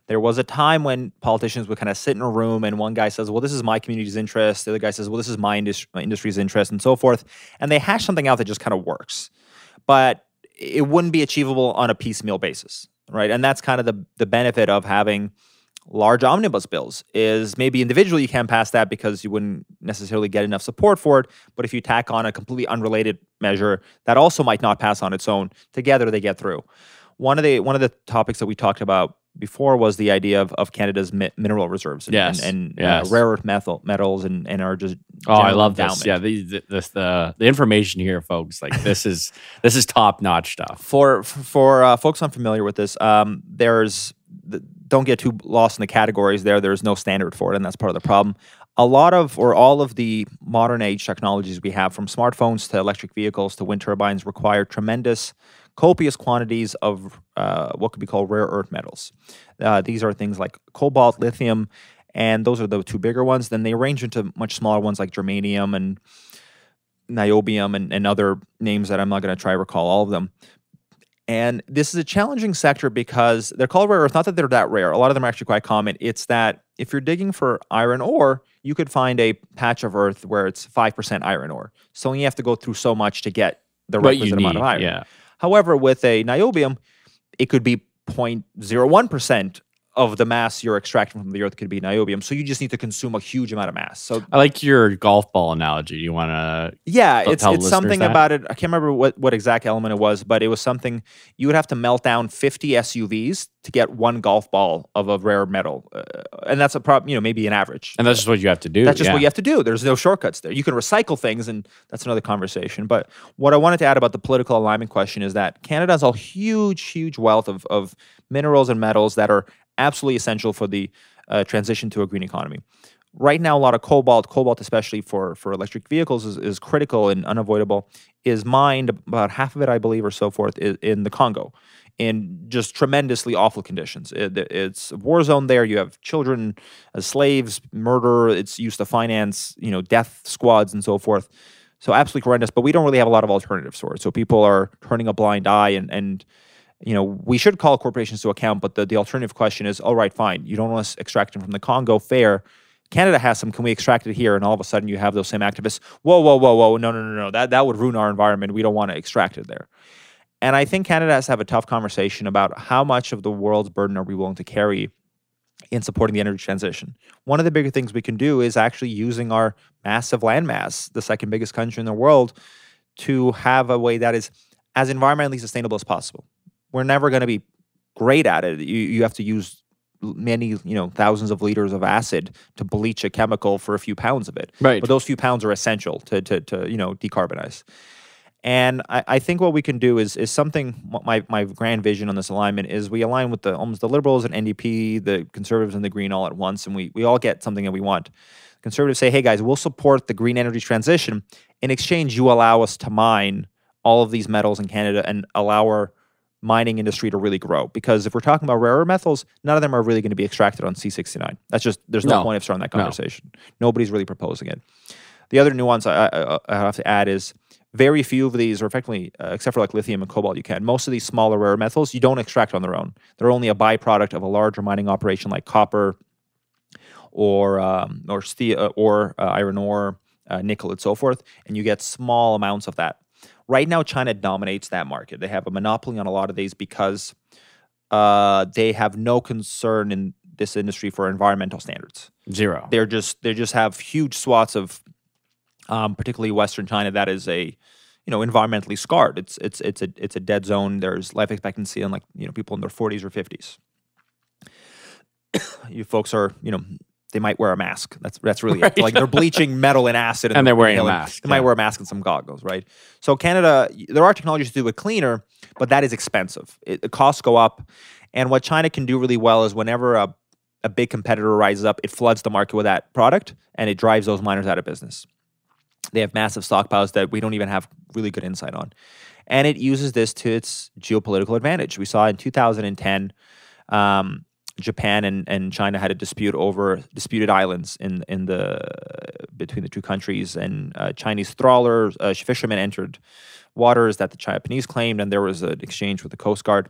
There was a time when politicians would kind of sit in a room and one guy says, Well, this is my community's interest. The other guy says, Well, this is my, my industry's interest, and so forth. And they hash something out that just kind of works. But it wouldn't be achievable on a piecemeal basis, right? And that's kind of the, the benefit of having large omnibus bills is maybe individually you can't pass that because you wouldn't necessarily get enough support for it but if you tack on a completely unrelated measure that also might not pass on its own together they get through one of the one of the topics that we talked about before was the idea of, of Canada's mi- mineral reserves and, Yes, and, and yes. uh, rare earth metal, metals and, and our just Oh, I love this. Yeah, the, the, the, the, information here, folks. Like this is this is top notch stuff. for for uh, folks unfamiliar with this, um, there's th- don't get too lost in the categories. There, there's no standard for it, and that's part of the problem. A lot of or all of the modern age technologies we have, from smartphones to electric vehicles to wind turbines, require tremendous, copious quantities of uh, what could be called rare earth metals. Uh, these are things like cobalt, lithium, and those are the two bigger ones. Then they range into much smaller ones like germanium and niobium and, and other names that I'm not going to try to recall all of them. And this is a challenging sector because they're called rare earth. Not that they're that rare. A lot of them are actually quite common. It's that if you're digging for iron ore, you could find a patch of earth where it's 5% iron ore. So you have to go through so much to get the requisite amount of iron. yeah. However, with a niobium, it could be 0.01% of the mass you're extracting from the earth could be niobium. So you just need to consume a huge amount of mass. So I like your golf ball analogy. You want to? yeah, it's it's something that. about it. I can't remember what, what exact element it was, but it was something you would have to melt down 50 SUVs to get one golf ball of a rare metal, uh, and that's a problem. You know, maybe an average. And that's just what you have to do. That's just yeah. what you have to do. There's no shortcuts there. You can recycle things, and that's another conversation. But what I wanted to add about the political alignment question is that Canada has a huge, huge wealth of, of minerals and metals that are absolutely essential for the uh, transition to a green economy. Right now, a lot of cobalt, cobalt especially for, for electric vehicles, is, is critical and unavoidable. Is mined about half of it, I believe, or so forth, i- in the Congo, in just tremendously awful conditions. It, it's a war zone there. You have children as slaves, murder. It's used to finance, you know, death squads and so forth. So absolutely horrendous. But we don't really have a lot of alternatives for it. So people are turning a blind eye, and and you know we should call corporations to account. But the the alternative question is, all right, fine, you don't want us extracting from the Congo, fair. Canada has some. Can we extract it here? And all of a sudden, you have those same activists. Whoa, whoa, whoa, whoa! No, no, no, no. That that would ruin our environment. We don't want to extract it there. And I think Canada has to have a tough conversation about how much of the world's burden are we willing to carry in supporting the energy transition. One of the bigger things we can do is actually using our massive landmass, the second biggest country in the world, to have a way that is as environmentally sustainable as possible. We're never going to be great at it. You, you have to use many, you know, thousands of liters of acid to bleach a chemical for a few pounds of it. Right. But those few pounds are essential to, to, to you know, decarbonize. And I, I think what we can do is is something. My my grand vision on this alignment is we align with the almost the liberals and NDP, the conservatives and the green all at once, and we we all get something that we want. Conservatives say, "Hey guys, we'll support the green energy transition. In exchange, you allow us to mine all of these metals in Canada and allow our mining industry to really grow. Because if we're talking about rare metals, none of them are really going to be extracted on C69. That's just there's no, No. point of starting that No. conversation. Nobody's really proposing it. The other nuance I, I, I have to add is very few of these, are effectively, uh, except for like lithium and cobalt, you can. Most of these smaller rare metals you don't extract on their own. They're only a byproduct of a larger mining operation like copper, or um, or steel, uh, or uh, iron ore, uh, nickel, and so forth, and you get small amounts of that. Right now, China dominates that market. They have a monopoly on a lot of these because uh, they have no concern in this industry for environmental standards Zero. they're just they just have huge swaths of um, particularly western china that is a you know environmentally scarred it's it's it's a it's a dead zone there's life expectancy on like you know people in their 40s or 50s you folks are you know they might wear a mask that's that's really Right. it like they're bleaching metal and acid And the- they're wearing a mask, they might wear a mask and some goggles right so canada there are technologies to do it cleaner but that is expensive it, the costs go up and what china can do really well is whenever a a big competitor rises up, it floods the market with that product and it drives those miners out of business. They have massive stockpiles that we don't even have really good insight on. And it uses this to its geopolitical advantage. We saw in 2010, um, Japan and, and China had a dispute over disputed islands in in the between the two countries, and uh, Chinese trawlers, uh, fishermen entered waters that the Japanese claimed, and there was an exchange with the Coast Guard.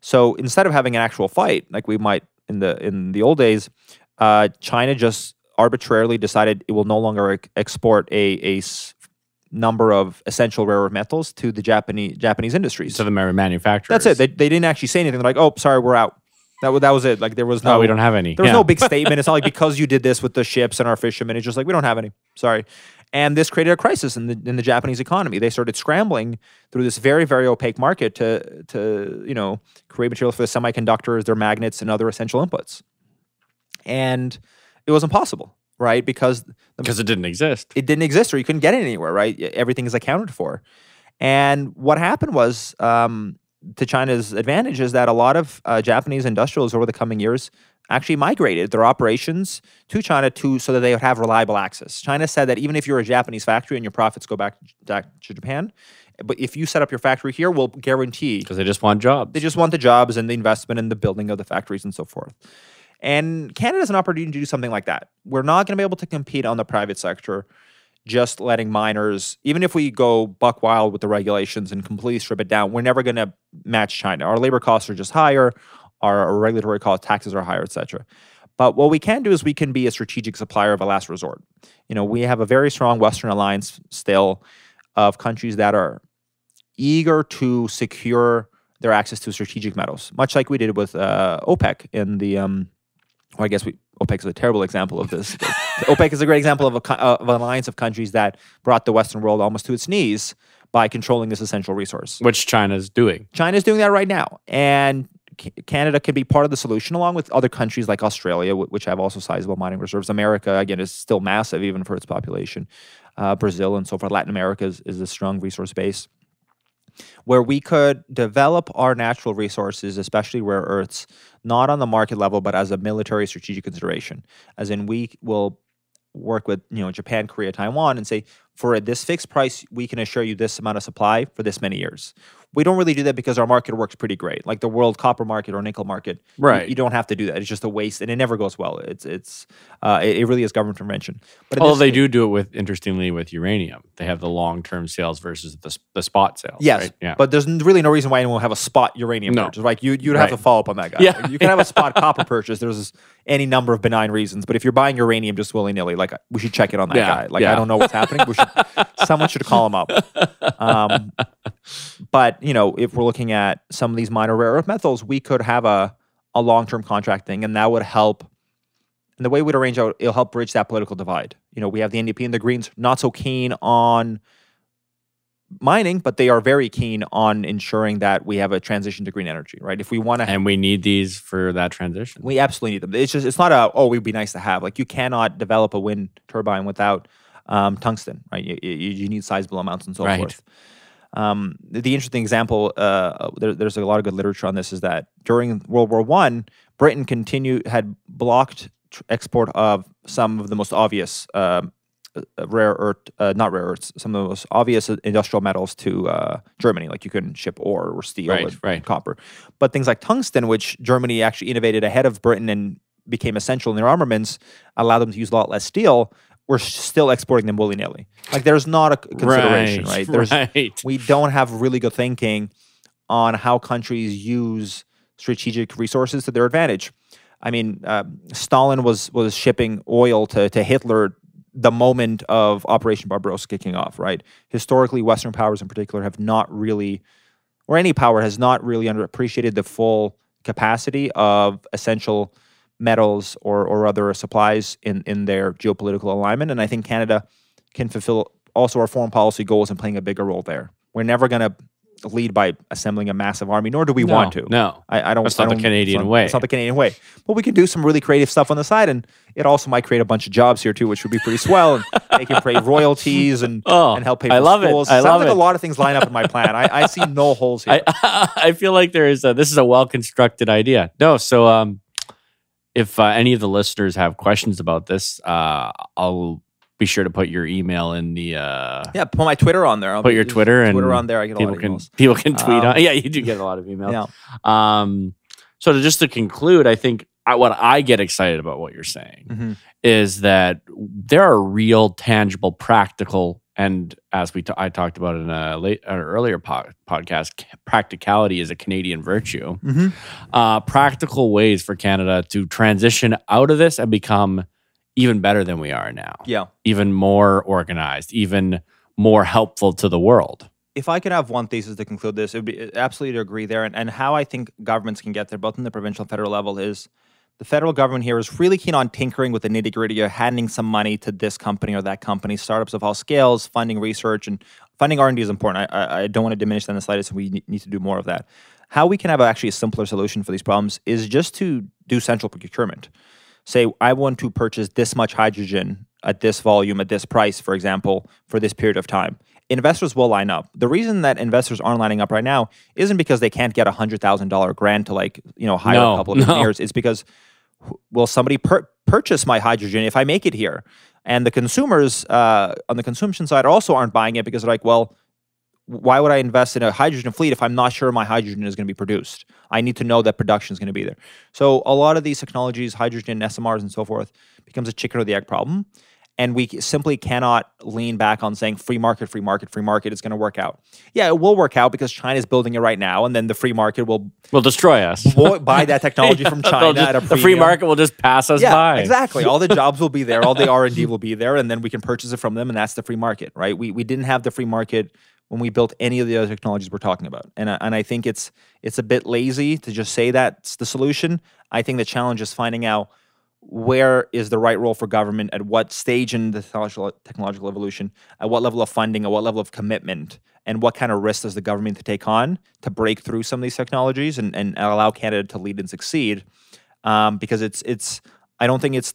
So instead of having an actual fight, like we might in the in the old days, uh, China just arbitrarily decided it will no longer ex- export a, a s- number of essential rare earth metals to the Japanese Japanese industries. to the ma- manufacturers. That's it. They, they didn't actually say anything. They're like, oh, sorry, we're out. That, that was it. Like there was no, no, we don't have any. there was Yeah. no big statement. It's not like because you did this with the ships and our fishermen. It's just like we don't have any. Sorry. And this created a crisis in the in the Japanese economy. They started scrambling through this very very opaque market to to you know create materials for the semiconductors, their magnets, and other essential inputs. And it was impossible, right? Because because it didn't exist. it didn't exist or you couldn't get it anywhere, right? Everything is accounted for. And what happened was, um, to China's advantage, is that a lot of uh, Japanese industrials over the coming years actually migrated their operations to China to so that they would have reliable access. China said that even if you're a Japanese factory and your profits go back, back to Japan, but if you set up your factory here, we'll guarantee Because they just want jobs. they just want the jobs and the investment and the building of the factories and so forth. And Canada has an opportunity to do something like that. We're not going to be able to compete on the private sector, just letting miners, even if we go buck wild with the regulations and completely strip it down, we're never going to match China. Our labor costs are just higher, our, regulatory costs, taxes are higher, et cetera. But what we can do is we can be a strategic supplier of a last resort. You know, we have a very strong Western alliance still of countries that are eager to secure their access to strategic metals, much like we did with uh, OPEC in the. Um, I guess we, OPEC is a terrible example of this. OPEC is a great example of, a, of an alliance of countries that brought the Western world almost to its knees by controlling this essential resource. which China's doing. China's doing that right now, and Canada can be part of the solution along with other countries like Australia, wh- which have also sizable mining reserves. America, again, is still massive even for its population. Uh, Brazil and so forth. Latin America is, is a strong resource base where we could develop our natural resources, especially rare earths, not on the market level, but as a military strategic consideration. As in, we will work with you know Japan, Korea, Taiwan, and say for this fixed price, we can assure you this amount of supply for this many years. We don't really do that because our market works pretty great, like the world copper market or nickel market. you- Right. you, don't have to do that. It's just a waste, and it never goes well. It's it's uh, it, it really is government intervention. But Although they case- do do it with interestingly with uranium. They have the long term sales versus the, the spot sales. Yes, right? Yeah. but there's really no reason why anyone would have a spot uranium No. purchase. Like you, you'd have to follow up on that guy. Yeah. Like, you can have a spot copper purchase. There's any number of benign reasons, but if you're buying uranium just willy nilly, like we should check it on that Yeah, guy. Like yeah. I don't know what's happening. We should, someone should call him up. Um, but you know, if we're looking at some of these minor rare earth metals, we could have a a long term contracting, and that would help. And the way we'd arrange out, it'll help bridge that political divide. You know, we have the NDP and the Greens not so keen on mining, but they are very keen on ensuring that we have a transition to green energy, right? If we want to, and we need these for that transition. we absolutely need them. It's just it's not a oh, it'd be nice to have. Like you cannot develop a wind turbine without um, tungsten, right? You, you, you need sizable amounts and so Right. forth. Um, the, interesting example, uh, there, there's a lot of good literature on this, is that during World War One, Britain continued had blocked tr- export of some of the most obvious um, uh, rare earth, uh, not rare earths, some of the most obvious industrial metals to uh, Germany. Like you couldn't ship ore or steel Right, and right. copper, but things like tungsten, which Germany actually innovated ahead of Britain and became essential in their armaments, allowed them to use a lot less steel. We're still exporting them willy nilly. Like there's not a consideration, right? There's right. we don't have really good thinking on how countries use strategic resources to their advantage. I mean, uh, Stalin was was shipping oil to to Hitler the moment of Operation Barbarossa kicking off. Right? Historically, Western powers in particular have not really, or any power has not really underappreciated the full capacity of essential metals or or other supplies in in their geopolitical alignment. And I think Canada can fulfill also our foreign policy goals and playing a bigger role there. We're never going to lead by assembling a massive army, nor do we No, want to. No. I, I don't. That's not the don't- Canadian it's not- way. It's not the Canadian way. But we can do some really creative stuff on the side, and it also might create a bunch of jobs here too, which would be pretty swell. And they can pay royalties and Oh, and help pay. For I love it. I Sounds love like it. a lot of things line up in my plan. I, I see no holes here. I I feel like there is a, this is a well constructed idea. No, so um, if uh, any of the listeners have questions about this, uh, I'll be sure to put your email in the uh, yeah, put my Twitter on there. I'll put your Twitter and Twitter on there. I get a people lot of can emails. people can tweet Um, on. Yeah, you do get a lot of emails. Yeah. Um, so to just to conclude, I think I, what I get excited about what you're saying Mhm. is that there are real, tangible, practical and as we t- I talked about in a late an earlier po- podcast, practicality is a Canadian virtue. Mm-hmm. Uh, practical ways for Canada to transition out of this and become even better than we are now, Yeah. even more organized, even more helpful to the world. if I could have one thesis to conclude this, it would be absolutely to agree there. And, and how I think governments can get there, both in the provincial and federal level, is the federal government here is really keen on tinkering with the nitty gritty of handing some money to this company or that company, startups of all scales, funding research and funding R and D is important. I, I, don't want to diminish that in the slightest. We need to do more of that. How we can have actually a simpler solution for these problems is just to do central procurement. Say I want to purchase this much hydrogen at this volume at this price, for example, for this period of time investors will line up. The reason that investors aren't lining up right now isn't because they can't get a hundred thousand dollar grant to like you know hire No, a couple of no. engineers. It's because will somebody pur- purchase my hydrogen if I make it here? And the consumers uh, on the consumption side also aren't buying it because they're like, well, why would I invest in a hydrogen fleet if I'm not sure my hydrogen is going to be produced? I need to know that production is going to be there. So a lot of these technologies, hydrogen, SMRs, and so forth, becomes a chicken or the egg problem. And we simply cannot lean back on saying free market, free market, free market is going to work out. Yeah, it will work out because China's building it right now, and then the free market will Will destroy us. buy that technology from China just- at a the free premium. market will just pass us Yeah, by. exactly. All the jobs will be there, all the R and D will be there, and then we can purchase it from them, and that's the free market, right? We we didn't have the free market when we built any of the other technologies we're talking about, and I- and I think it's it's a bit lazy to just say that's the solution. I think the challenge is finding out where is the right role for government at what stage in the technological, evolution at what level of funding at what level of commitment and what kind of risk does the government to take on to break through some of these technologies and, and allow canada to lead and succeed? Um, because it's it's i don't think it's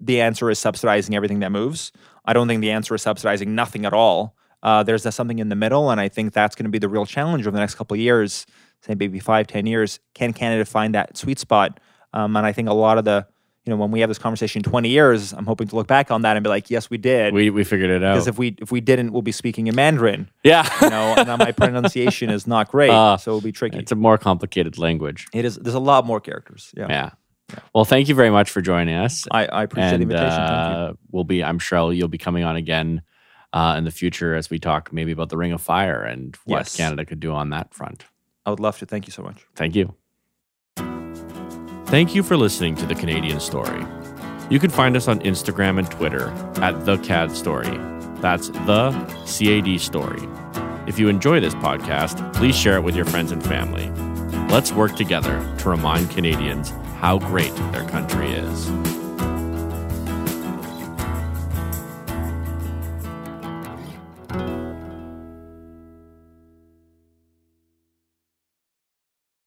the answer is subsidizing everything that moves. I don't think the answer is subsidizing nothing at all. Uh, there's something in the middle and i think that's going to be the real challenge over the next couple of years say maybe five ten years. Can canada find that sweet spot? Um, and i think a lot of the you know when we have this conversation in 20 years i'm hoping to look back on that and be like yes we did We we figured it out. because if we if we didn't we'll be speaking in mandarin yeah, you know and my pronunciation is not great Uh, so it'll be tricky it's a more complicated language. it is there's a lot more characters yeah, Yeah. Well, thank you very much for joining us. I, I appreciate and the invitation thank you uh, we'll be. I'm sure you'll be coming on again uh, in the future as we talk maybe about the Ring of Fire and what Yes. Canada could do on that front. i would love to thank you so much Thank you. Thank you for listening to the Canadian Story. You can find us on Instagram and Twitter at the CAD Story. That's the CAD Story. If you enjoy this podcast, please share it with your friends and family. Let's work together to remind Canadians how great their country is.